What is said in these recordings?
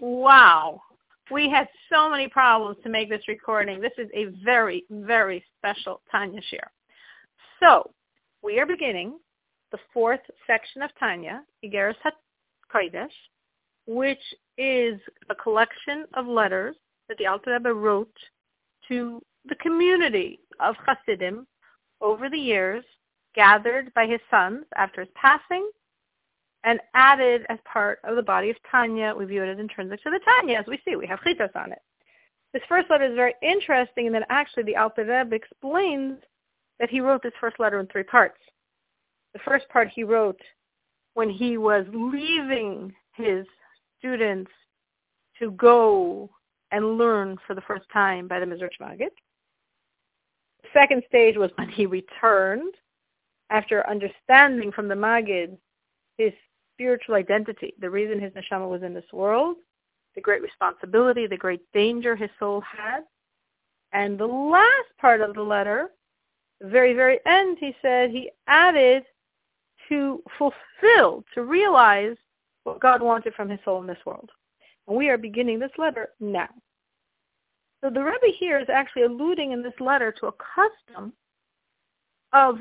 Wow. We had so many problems to make this recording. This is a very, very special Tanya share. So, we are beginning the fourth section of Tanya, Igeris HaKodesh, which is a collection of letters that the Alter Rebbe wrote to the community of Hasidim over the years, gathered by his sons after his passing, and added as part of the body of Tanya. We view it as intrinsic to the Tanya, as we see. We have chitos on it. This first letter is very interesting, and then actually the Alter Rebbe explains that he wrote this first letter in three parts. The first part he wrote when he was leaving his students to go and learn for the first time by the Mezritch Magid. The second stage was when he returned after understanding from the Magid his spiritual identity, the reason his neshama was in this world, the great responsibility, the great danger his soul had. And the last part of the letter, the very, very end, he said he added to fulfill, to realize what God wanted from his soul in this world. And we are beginning this letter now. So the Rebbe here is actually alluding in this letter to a custom of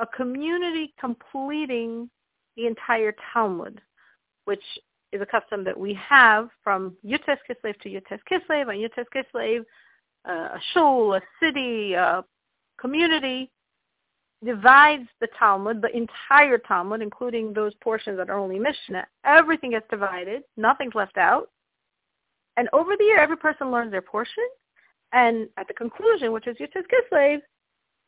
a community completing the entire Talmud, which is a custom that we have from Yud-Tes Kislev to Yud-Tes Kislev, and Yud-Tes Kislev, uh, a shul, a city, a community, divides the Talmud, the entire Talmud, including those portions that are only Mishnah. Everything gets divided. Nothing's left out. And over the year, every person learns their portion. And at the conclusion, which is Yud-Tes Kislev,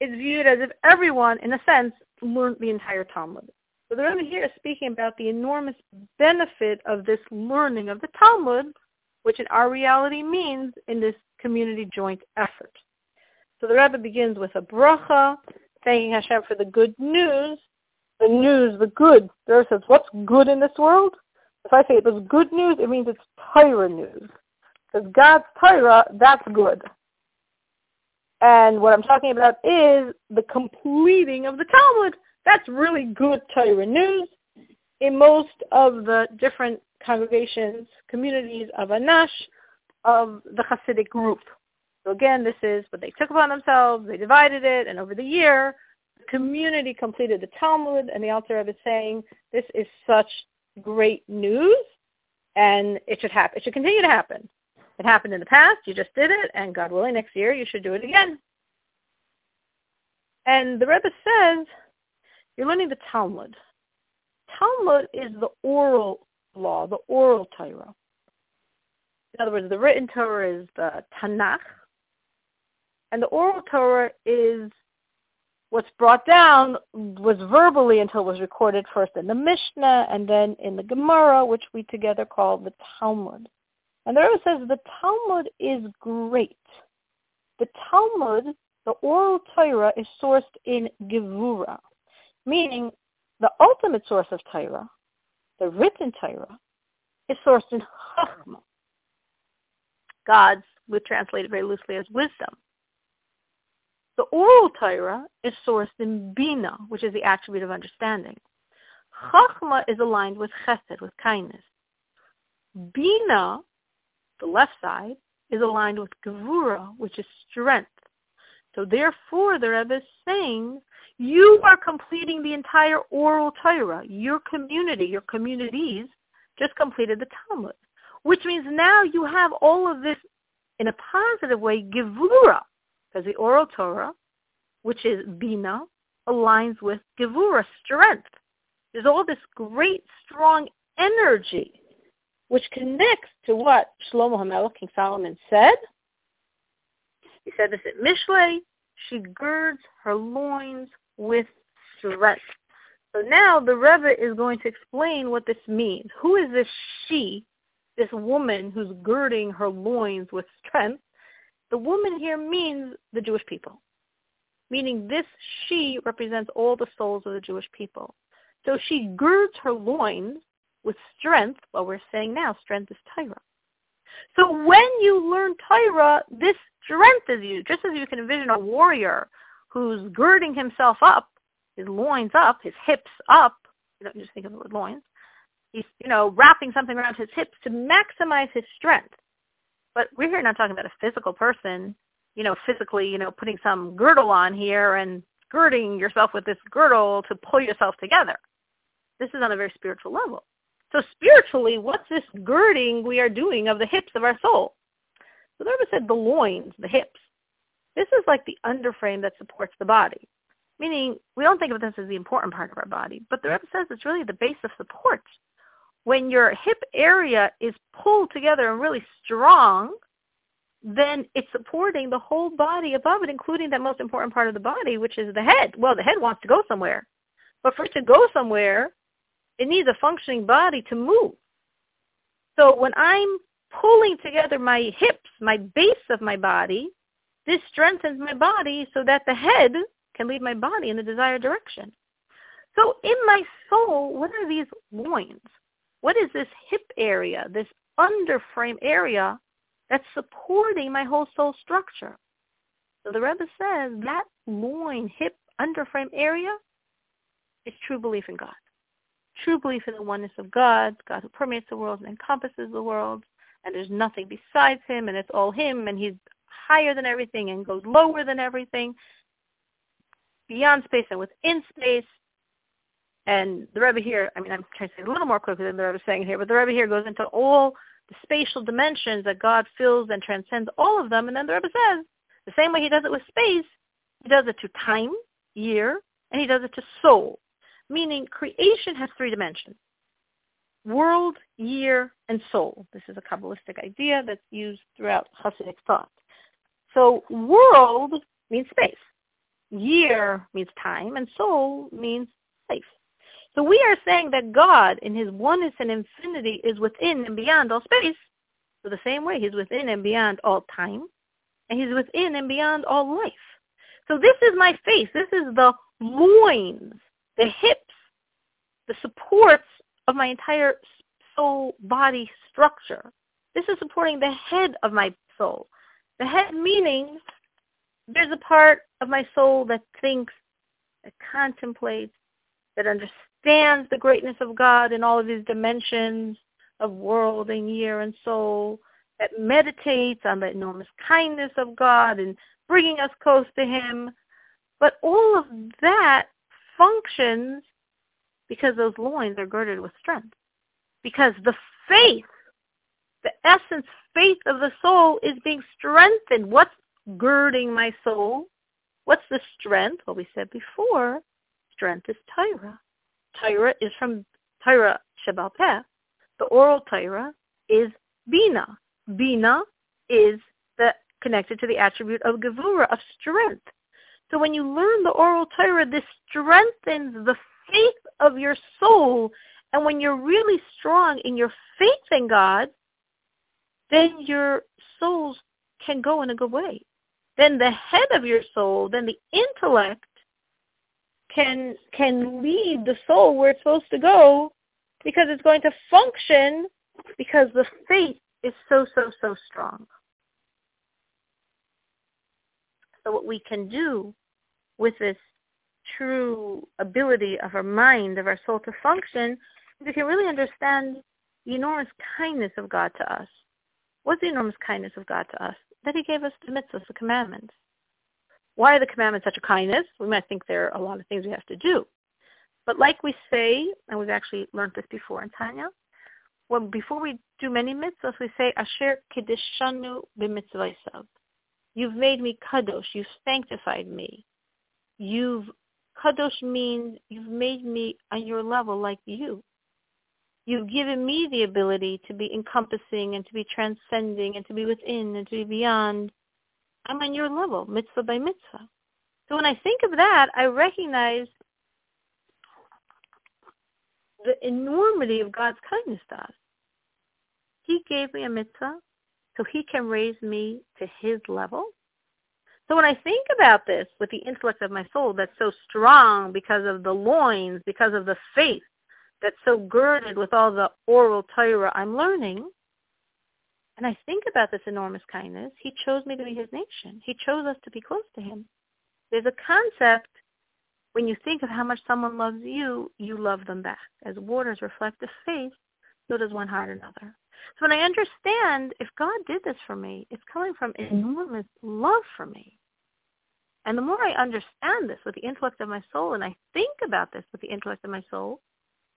is viewed as if everyone, in a sense, learned the entire Talmud. So the Rebbe here is speaking about the enormous benefit of this learning of the Talmud, which in our reality means in this community joint effort. So the Rebbe begins with a bracha, thanking Hashem for the good news. The news, the good. The Rebbe says, what's good in this world? If I say it was good news, it means it's Torah news. Because God's Torah, that's good. And what I'm talking about is the completing of the Talmud. That's really good Torah news. In most of the different congregations, communities of Anash, of the Hasidic group. So again, this is what they took upon themselves. They divided it, and over the year, the community completed the Talmud, and the Alter Rebbe is saying, this is such great news, and it should happen. It should continue to happen. It happened in the past. You just did it, and God willing, next year you should do it again. And the Rebbe says, you're learning the Talmud. Talmud is the oral law, the oral Torah. In other words, the written Torah is the Tanakh, and the oral Torah is what's brought down was verbally until it was recorded first in the Mishnah and then in the Gemara, which we together call the Talmud. And the Rebbe says the Talmud is great. The Talmud, the oral Torah, is sourced in Gevura, meaning the ultimate source of Torah, the written Torah, is sourced in Chachma. God's, we translate it very loosely as wisdom. The oral Torah is sourced in Bina, which is the attribute of understanding. Chachma is aligned with Chesed, with kindness. Bina the left side, is aligned with Gevura, which is strength. So therefore, the Rebbe is saying, you are completing the entire oral Torah. Your community, your communities, just completed the Talmud, which means now you have all of this in a positive way, Gevura, because the oral Torah, which is Bina, aligns with Gevura, strength. There's all this great, strong energy which connects to what Shlomo HaMelech, King Solomon, said. He said this at Mishlei, she girds her loins with strength. So now the Rebbe is going to explain what this means. Who is this she, this woman who's girding her loins with strength? The woman here means the Jewish people, meaning this she represents all the souls of the Jewish people. So she girds her loins with strength, what we're saying now, strength is Torah. So when you learn Torah, this strength is you. Just as you can envision a warrior who's girding himself up, his loins up, his hips up, you don't just think of the word loins, he's, you know, wrapping something around his hips to maximize his strength. But we're here not talking about a physical person, you know, physically, you know, putting some girdle on here and girding yourself with this girdle to pull yourself together. This is on a very spiritual level. So spiritually, what's this girding we are doing of the hips of our soul? So the Rebbe said the loins, the hips. This is like the underframe that supports the body. Meaning, we don't think of this as the important part of our body, but the Rebbe says it's really the base of support. When your hip area is pulled together and really strong, then it's supporting the whole body above it, including that most important part of the body, which is the head. Well, the head wants to go somewhere. But for it to go somewhere, it needs a functioning body to move. So when I'm pulling together my hips, my base of my body, this strengthens my body so that the head can lead my body in the desired direction. So in my soul, what are these loins? What is this hip area, this underframe area that's supporting my whole soul structure? So the Rebbe says that loin, hip, underframe area is true belief in God. True belief in the oneness of God, God who permeates the world and encompasses the world, and there's nothing besides him, and it's all him, and he's higher than everything and goes lower than everything, beyond space and within space. And the Rebbe here, I mean, I'm trying to say a little more quickly than the Rebbe is saying here, but the Rebbe here goes into all the spatial dimensions that God fills and transcends all of them. And then the Rebbe says, the same way he does it with space, he does it to time, year, and he does it to soul. Meaning creation has three dimensions. World, year, and soul. This is a Kabbalistic idea that's used throughout Hasidic thought. So world means space. Year means time, and soul means life. So we are saying that God, in his oneness and infinity, is within and beyond all space. So the same way, he's within and beyond all time, and he's within and beyond all life. So this is my face. This is the loins, the hips, the supports of my entire soul body structure. This is supporting the head of my soul. The head meaning there's a part of my soul that thinks, that contemplates, that understands the greatness of God in all of his dimensions of world and year and soul, that meditates on the enormous kindness of God and bringing us close to him. But all of that functions because those loins are girded with strength. Because the faith the essence, faith of the soul is being strengthened. What's girding my soul? What's the strength? Well, we said before, strength is Torah. Torah is from Torah Sheba'al Peh. The oral Torah is Bina. Bina is the connected to the attribute of Gevura, of strength. So when you learn the oral Torah, this strengthens the faith of your soul. And when you're really strong in your faith in God, then your souls can go in a good way. Then the head of your soul, then the intellect can can lead the soul where it's supposed to go because it's going to function because the faith is so, so, so strong. So what we can do with this true ability of our mind, of our soul to function, is we can really understand the enormous kindness of God to us. What's the enormous kindness of God to us? That he gave us the mitzvahs, the commandments. Why are the commandments such a kindness? We might think there are a lot of things we have to do. But like we say, and we've actually learned this before in Tanya, when before we do many mitzvahs, we say, Asher kedishanu b'mitzvaysav. You've made me kadosh. You've sanctified me. You've kadosh means you've made me on your level like you. You've given me the ability to be encompassing and to be transcending and to be within and to be beyond. I'm on your level, mitzvah by mitzvah. So when I think of that, I recognize the enormity of God's kindness to us. He gave me a mitzvah so he can raise me to his level. So when I think about this with the intellect of my soul that's so strong because of the loins, because of the faith that's so girded with all the oral Torah I'm learning, and I think about this enormous kindness, he chose me to be his nation. He chose us to be close to him. There's a concept when you think of how much someone loves you, you love them back. As waters reflect the face, so does one heart another. So when I understand if God did this for me, it's coming from enormous love for me. And the more I understand this with the intellect of my soul and I think about this with the intellect of my soul,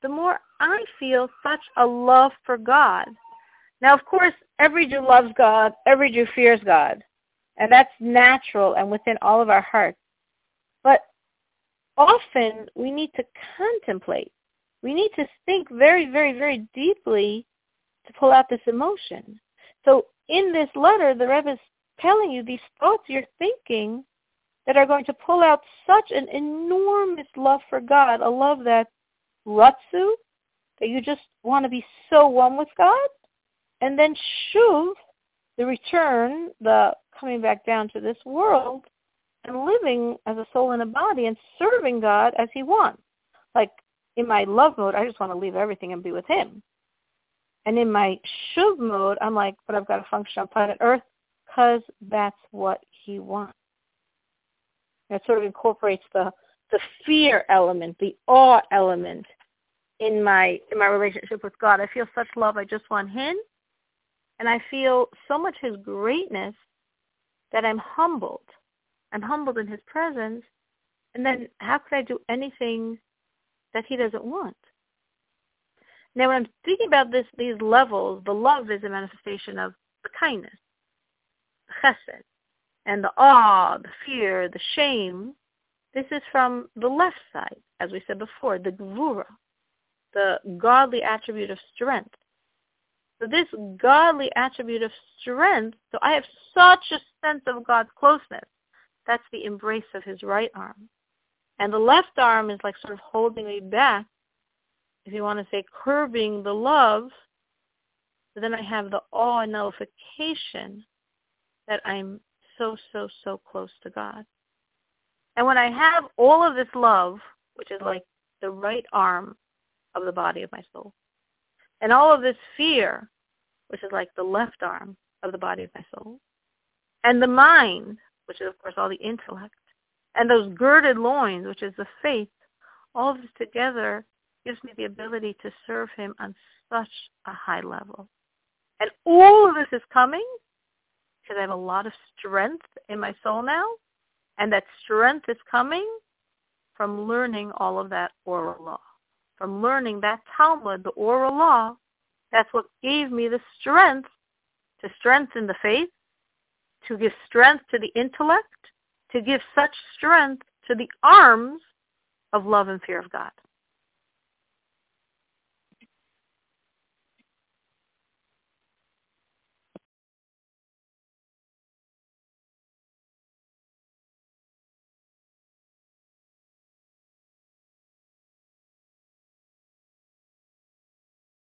the more I feel such a love for God. Now, of course, every Jew loves God. Every Jew fears God. And that's natural and within all of our hearts. But often we need to contemplate. We need to think very, very, very deeply to pull out this emotion. So in this letter, the Rebbe is telling you these thoughts you're thinking that are going to pull out such an enormous love for God, a love that ratzu, that you just want to be so one with God, and then shuv, the return, the coming back down to this world, and living as a soul in a body and serving God as he wants. Like in my love mode, I just want to leave everything and be with him. And in my shuv mode, I'm like, but I've got to function on planet Earth because that's what he wants. That sort of incorporates the the fear element, the awe element in my in my relationship with God. I feel such love. I just want Him, and I feel so much His greatness that I'm humbled. I'm humbled in His presence, and then how could I do anything that He doesn't want? Now, when I'm thinking about this, these levels, the love is a manifestation of the kindness, the chesed, and the awe, the fear, the shame, this is from the left side, as we said before, the gvura, the godly attribute of strength. So this godly attribute of strength, so I have such a sense of God's closeness. That's the embrace of his right arm. And the left arm is like sort of holding me back, if you want to say curbing the love. But then I have the awe and nullification that I'm so, so, so close to God. And when I have all of this love, which is like the right arm of the body of my soul, and all of this fear, which is like the left arm of the body of my soul, and the mind, which is of course all the intellect, and those girded loins, which is the faith, all of this together gives me the ability to serve him on such a high level. And all of this is coming because I have a lot of strength in my soul now, and that strength is coming from learning all of that oral law, from learning that Talmud, the oral law. That's what gave me the strength to strengthen the faith, to give strength to the intellect, to give such strength to the arms of love and fear of God.